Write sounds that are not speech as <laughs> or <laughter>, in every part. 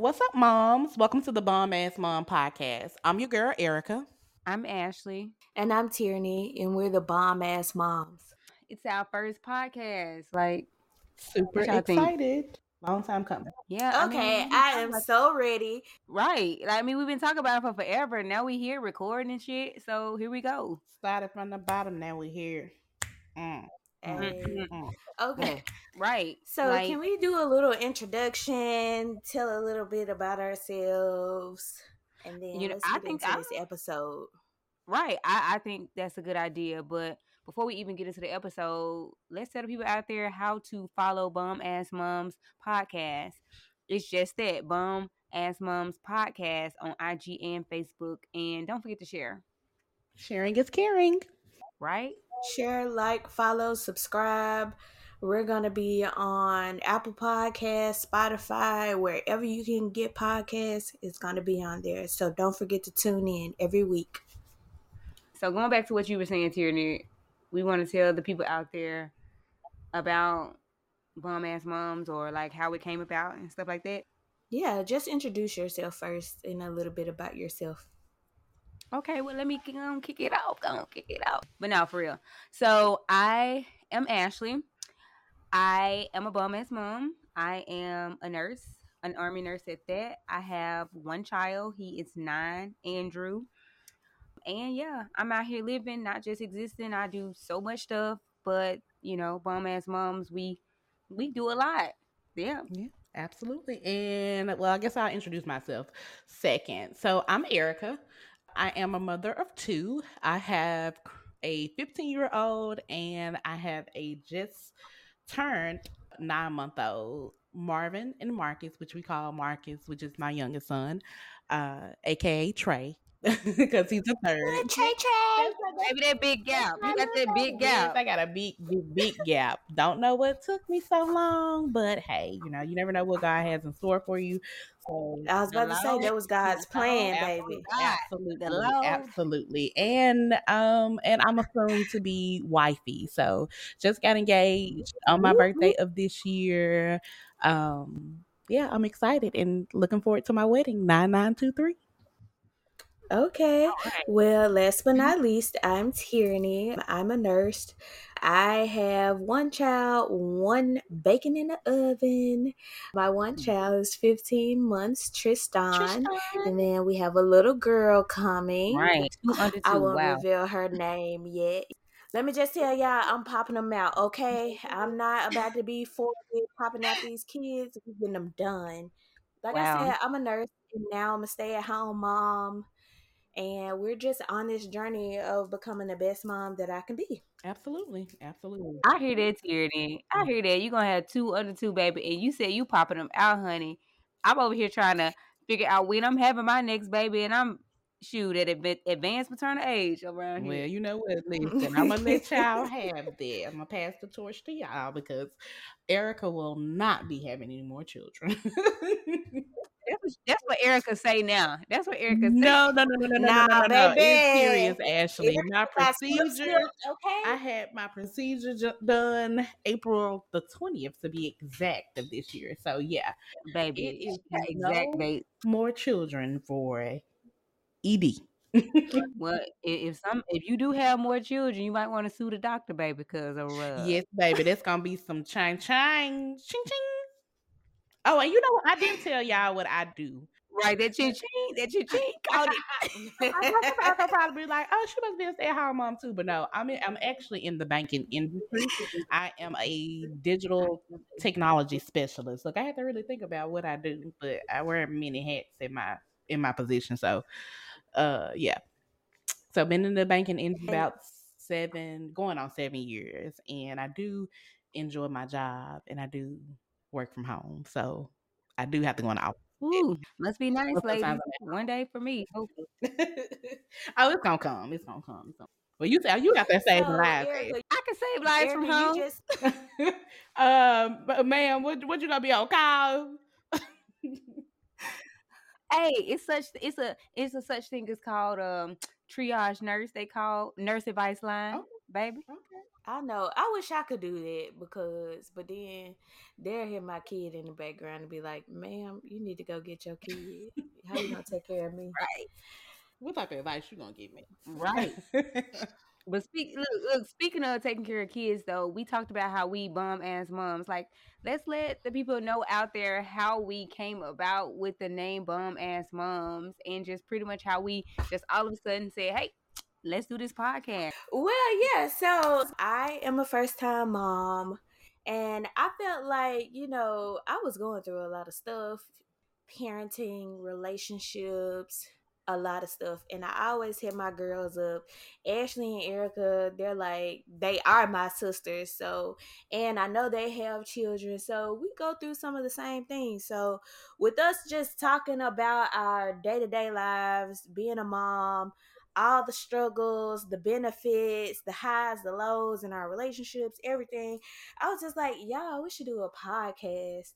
What's up, moms? Welcome to the Bomb Ass Mom Podcast. I'm your girl, Erica. I'm Ashley. And I'm Tierney, and we're the Bomb Ass Moms. It's our first podcast. Like, super excited. Think? Long time coming. Yeah. Okay, I, mean, I am so ready. Right. I mean, we've been talking about it for forever. Now we here recording and shit. So here we go. Started from the bottom. Now we here. Mm. Mm-hmm. Okay. right. So like, can we do a little introduction? Tell a little bit about ourselves, and then you know, I think into I, this episode. Right. I, I think that's a good idea, but before we even get into the episode, let's tell the people out there how to follow Bomb Ass Moms podcast. It's just that Bomb Ass Moms podcast on IG and Facebook, and don't forget to share. Sharing is caring, right? Share, like, follow, subscribe. We're going to be on Apple Podcasts, Spotify, wherever you can get podcasts, it's going to be on there. So don't forget to tune in every week. So going back to what you were saying, Tierney, we want to tell the people out there about bomb ass moms or like how it came about and stuff like that? Yeah, just introduce yourself first and a little bit about yourself. Okay, well let me um, kick it off. Go kick it off. But now for real. So I am Ashley. I am a bum ass mom. I am a nurse, an army nurse at that. I have one child. He is nine, Andrew and yeah, I'm out here living, not just existing. I do so much stuff, but you know, bum ass moms, we we do a lot. Yeah. Yeah. Absolutely. And well, I guess I'll introduce myself second. So I'm Erica. I am a mother of two. I have a 15 year old and I have a just turned nine month old Marvin and Marcus, which we call Marcus, which is my youngest son, uh, aka Trey <laughs> because he's a third. Trey Trey. Maybe that big gap. You got that big gap. I got a big, big, big gap. Don't know what took me so long, but hey, you know, you never know what God has in store for you. So I was about to say that was God's plan, baby. Absolutely, absolutely. And um, and I'm assumed to be wifey. So just got engaged on my birthday of this year. Um, yeah, I'm excited and looking forward to my wedding. Nine nine two three. Okay. Well, last but not least, I'm Tierney. I'm a nurse. I have one child, one bacon in the oven. My one mm. child is 15 months, Tristan. Tristan. And then we have a little girl coming. Right. I won't wow. reveal her name yet. Let me just tell y'all, I'm popping them out, okay? I'm not about to be 40 popping out these kids. Getting them done. Like wow. I said, I'm a nurse and now I'm a stay at home mom and we're just on this journey of becoming the best mom that I can be. Absolutely, absolutely. I hear that, Tierney. I hear that. You're gonna have two under two, baby, and you said you popping them out, honey. I'm over here trying to figure out when I'm having my next baby, and I'm shoot at advanced maternal age around here. Well, you know what? Listen, I'm gonna <laughs> let y'all have that. I'm gonna pass the torch to y'all because Erica will not be having any more children. <laughs> That's, what Erica say now. That's what Erica say. No, no, no, no, no, nah, no, no, no, no. It's serious, Ashley. Erica my procedure. Okay. I had my procedure done April the twentieth to be exact of this year. So yeah, baby, it is exact date. More children for ED. well, if some if you do have more children, you might want to sue the doctor, baby, because of uh... yes, baby. That's gonna be some ching ching ching ching Oh, and you know what? I didn't tell y'all what I do. Right, that ching ching, that ching called it. I could probably be like, oh, she must be a stay-at-home mom too, but no, I'm in, I'm actually in the banking industry. I am a digital technology specialist. Look, I had to really think about what I do, but I wear many hats in my in my position. So, uh, yeah. So, been in the banking industry about seven, going on seven years, and I do enjoy my job, and I do work from home. So I do have to go in the office. Ooh, must be nice, lady. One day for me. <laughs> oh, it's gonna come. It's gonna come. So, well, you say you got that <laughs> save so, lives. I can save lives from home. Just... <laughs> um, but man, what what you gonna be on call? hey, it's such it's a it's a such thing as called um triage nurse. They call nurse advice line, oh, baby. Okay. I know. I wish I could do that because, but then they'll hear my kid in the background and be like, "Ma'am, you need to go get your kid. How you gonna take care of me?" Right. What type of advice you gonna give me? Right. but speak, look, look, speaking of taking care of kids, though, we talked about how we bum ass moms. Like, let's let the people know out there how we came about with the name bomb ass moms, and just pretty much how we just all of a sudden said, "Hey, let's do this podcast." Well, yeah. So I am a first time mom, and I felt like you know I was going through a lot of stuff, parenting, relationships a lot of stuff and I always hit my girls up. Ashley and Erica, they're like they are my sisters. So and I know they have children. So we go through some of the same things. So with us just talking about our day-to-day lives, being a mom, all the struggles, the benefits, the highs, the lows in our relationships, everything. I was just like, y'all, we should do a podcast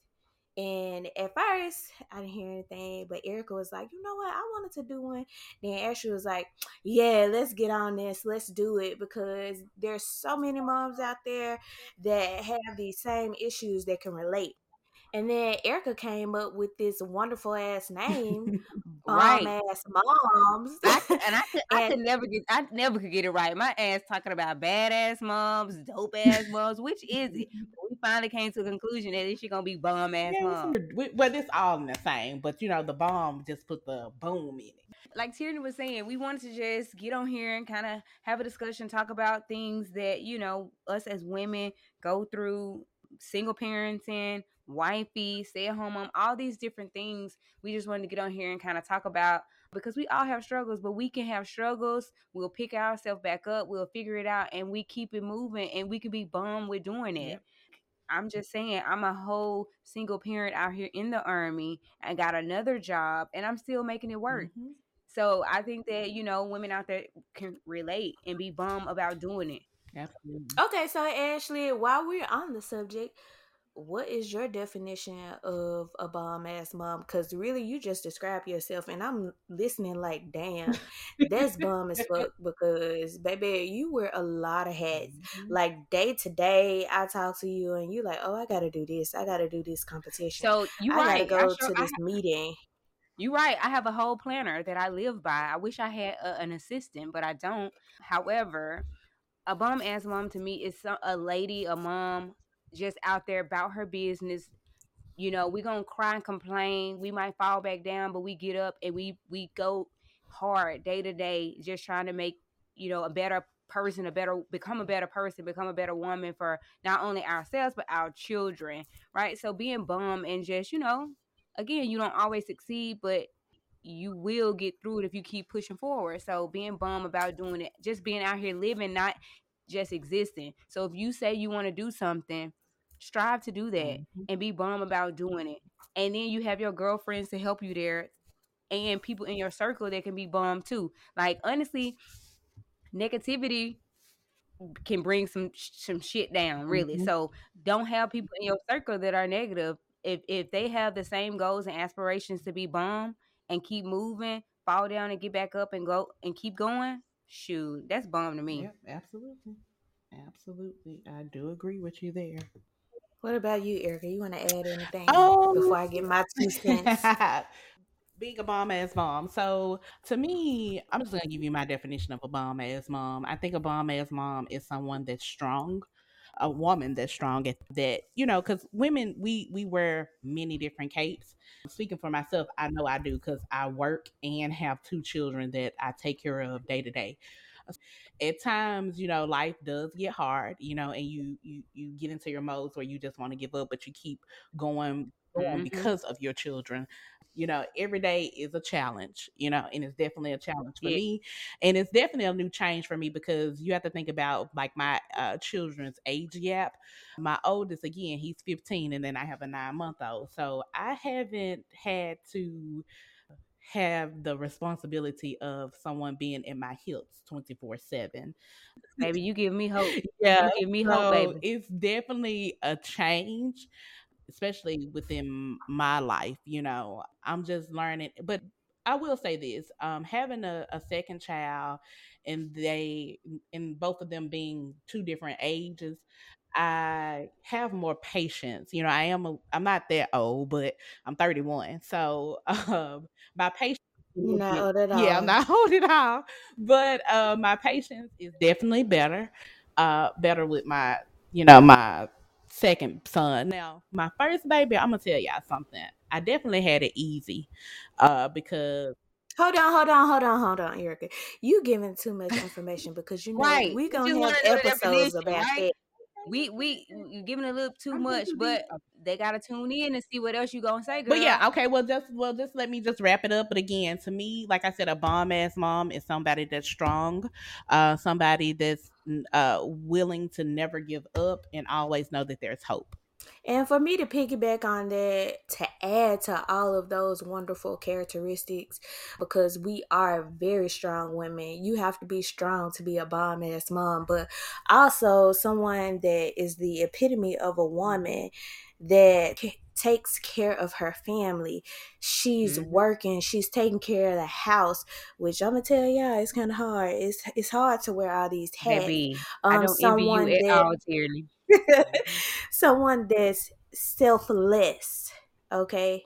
and at first, I didn't hear anything, but Erica was like, you know what? I wanted to do one. Then Ashley was like, yeah, let's get on this. Let's do it because there's so many moms out there that have these same issues that can relate. And then Erica came up with this wonderful ass name, <laughs> right. ass moms. I, and I could, I could never get, I never could get it right. My ass talking about badass moms, dope <laughs> ass moms. Which is it? We finally came to a conclusion that she gonna be bomb ass yeah, mom. But it's all in the same. But you know, the bomb just put the boom in it. Like Tierney was saying, we wanted to just get on here and kind of have a discussion, talk about things that you know us as women go through, single parenting wifey, stay at home mom, all these different things. We just wanted to get on here and kind of talk about because we all have struggles, but we can have struggles. We'll pick ourselves back up, we'll figure it out, and we keep it moving, and we can be bummed with doing it. Yep. I'm just saying, I'm a whole single parent out here in the army and got another job, and I'm still making it work. Mm-hmm. So I think that you know women out there can relate and be bummed about doing it. Absolutely. Okay, so Ashley, while we're on the subject, what is your definition of a bomb ass mom? Because really, you just describe yourself, and I'm listening like, damn, that's <laughs> bomb as fuck. Because baby, you wear a lot of hats. Mm-hmm. Like day to day, I talk to you, and you like, oh, I gotta do this, I gotta do this competition. So you I right. gotta go sure, to this have, meeting. You right. I have a whole planner that I live by. I wish I had a, an assistant, but I don't. However, a bomb ass mom to me is some, a lady, a mom just out there about her business. You know, we gonna cry and complain. We might fall back down, but we get up and we we go hard day to day, just trying to make you know a better person, a better become a better person, become a better woman for not only ourselves but our children, right? So being bum and just you know, again, you don't always succeed, but you will get through it if you keep pushing forward. So being bum about doing it, just being out here living, not just existing. So if you say you want to do something, strive to do that mm-hmm. and be bum about doing it. And then you have your girlfriends to help you there and people in your circle that can be bummed too. Like honestly, negativity can bring some some shit down really. Mm-hmm. So don't have people in your circle that are negative. If if they have the same goals and aspirations to be bum and keep moving, fall down and get back up and go and keep going, shoot, that's bomb to me. Yep, absolutely. Absolutely. I do agree with you there. What about you, Erica? You want to add anything um, before I get my two cents? <laughs> Being a bomb ass mom. So to me, I'm just gonna give you my definition of a bomb ass mom. I think a bomb ass mom is someone that's strong, a woman that's strong at that, you know, because women we we wear many different capes. Speaking for myself, I know I do because I work and have two children that I take care of day to day at times, you know, life does get hard, you know, and you you you get into your modes where you just want to give up, but you keep going going mm-hmm. because of your children. You know, every day is a challenge, you know, and it's definitely a challenge for yeah. me. And it's definitely a new change for me because you have to think about like my uh, children's age gap. My oldest, again, he's 15, and then I have a nine month old. So I haven't had to have the responsibility of someone being in my hips 24 7 maybe you give me hope. Yeah you give me hope baby. it's definitely a change especially within my life you know i'm just learning but i will say this um, having a, a second child and they and both of them being two different ages, I have more patience. You know, I am a, I'm not that old, but I'm 31. So <laughs> um, my patience you're not old at all. Yeah, I'm not <laughs> old at all. But uh, my patience is definitely better. Uh, better with my, you know, my second son. Now, my first baby, I'm gonna tell y'all something. I definitely had it easy, uh, because Hold on, hold on, hold on, hold on, Erica. You giving too much information because you know right. we gonna have episodes about right? that we we you giving a little too much, but they gotta tune in and see what else you gonna say. Girl. But yeah, okay. Well, just well, just let me just wrap it up. But again, to me, like I said, a bomb ass mom is somebody that's strong, uh, somebody that's uh willing to never give up and always know that there's hope. And for me to piggyback on that, to add to all of those wonderful characteristics, because we are very strong women. You have to be strong to be a bomb ass mom, but also someone that is the epitome of a woman that takes care of her family. She's mm-hmm. working, she's taking care of the house, which I'm gonna tell y'all it's kind of hard. It's it's hard to wear all these hats. Baby, um, I don't envy you at that, all, Tierney. <laughs> someone that's selfless, okay?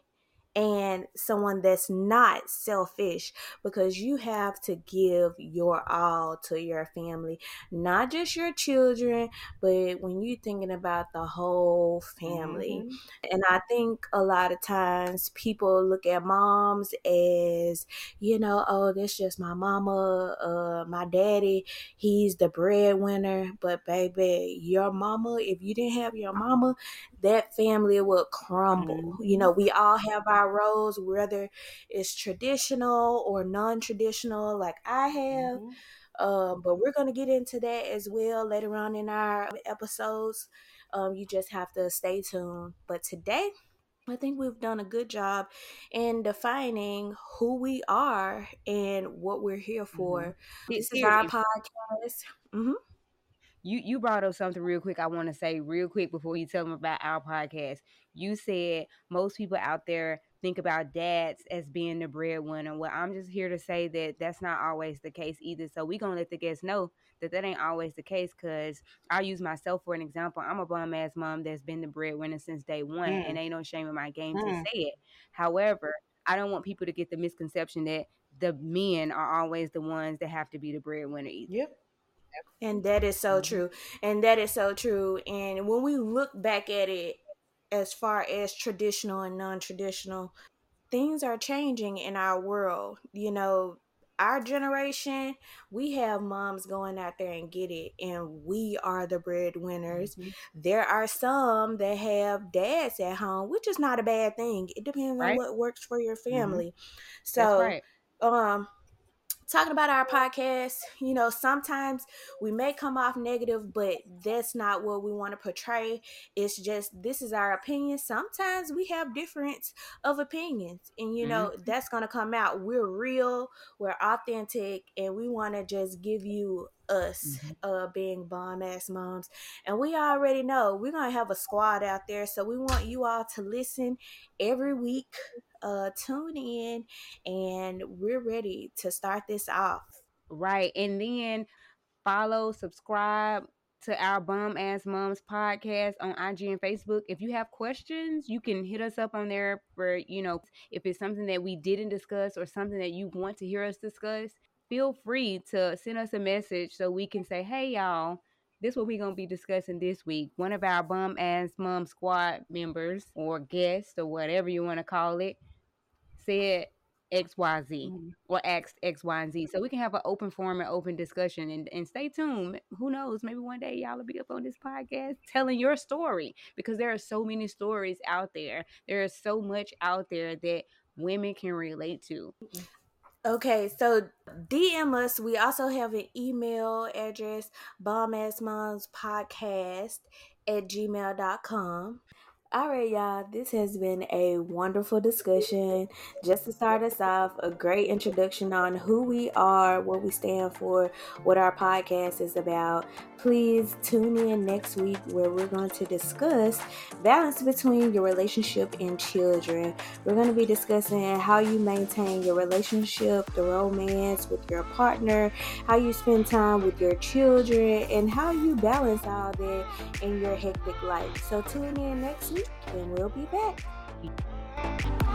And someone that's not selfish because you have to give your all to your family, not just your children, but when you're thinking about the whole family. Mm-hmm. And I think a lot of times people look at moms as, you know, oh, that's just my mama, uh, my daddy, he's the breadwinner. But baby, your mama, if you didn't have your mama, that family would crumble. Mm-hmm. You know, we all have our roles, whether it's traditional or non traditional, like I have. Mm-hmm. Um, but we're going to get into that as well later on in our episodes. Um, you just have to stay tuned. But today, I think we've done a good job in defining who we are and what we're here for. Mm-hmm. This is our podcast. Mm-hmm you you brought up something real quick. I want to say real quick before you tell them about our podcast. You said most people out there think about dads as being the breadwinner. Well, I'm just here to say that that's not always the case either. So we're gonna let the guests know that that ain't always the case. Cause I'll use myself for an example. I'm a bum ass mom that's been the breadwinner since day one, mm. and ain't no shame in my game mm. to say it. However, I don't want people to get the misconception that the men are always the ones that have to be the breadwinner either. Yep. And that is so mm-hmm. true. And that is so true. And when we look back at it as far as traditional and non traditional, things are changing in our world. You know, our generation, we have moms going out there and get it, and we are the breadwinners. Mm-hmm. There are some that have dads at home, which is not a bad thing. It depends right. on what works for your mm-hmm. family. Mm-hmm. So, right. um, talking about our podcast, you know, sometimes we may come off negative, but that's not what we want to portray. It's just this is our opinion. Sometimes we have difference of opinions, and you know, mm-hmm. that's going to come out. We're real, we're authentic, and we want to just give you us mm-hmm. uh being bomb ass moms and we already know we're gonna have a squad out there so we want you all to listen every week uh, tune in and we're ready to start this off. Right. And then follow, subscribe to our Bomb Ass Moms podcast on IG and Facebook. If you have questions, you can hit us up on there for, you know, if it's something that we didn't discuss or something that you want to hear us discuss, feel free to send us a message so we can say, hey, y'all, this what we're gonna be discussing this week. One of our bum ass mom squad members or guests or whatever you want to call it said XYZ mm-hmm. or asked X, Y, and Z. So we can have an open forum and open discussion and, and stay tuned. Who knows? Maybe one day y'all will be up on this podcast telling your story because there are so many stories out there. There is so much out there that women can relate to. Okay, so DM us. We also have an email address, bombassmomspodcast at gmail.com. All right, y'all. This has been a wonderful discussion. Just to start us off, a great introduction on who we are, what we stand for, what our podcast is about. Please tune in next week where we're going to discuss balance between your relationship and children. We're going to be discussing how you maintain your relationship, the romance with your partner, how you spend time with your children, and how you balance all that in your hectic life. So tune in next week and we'll be back.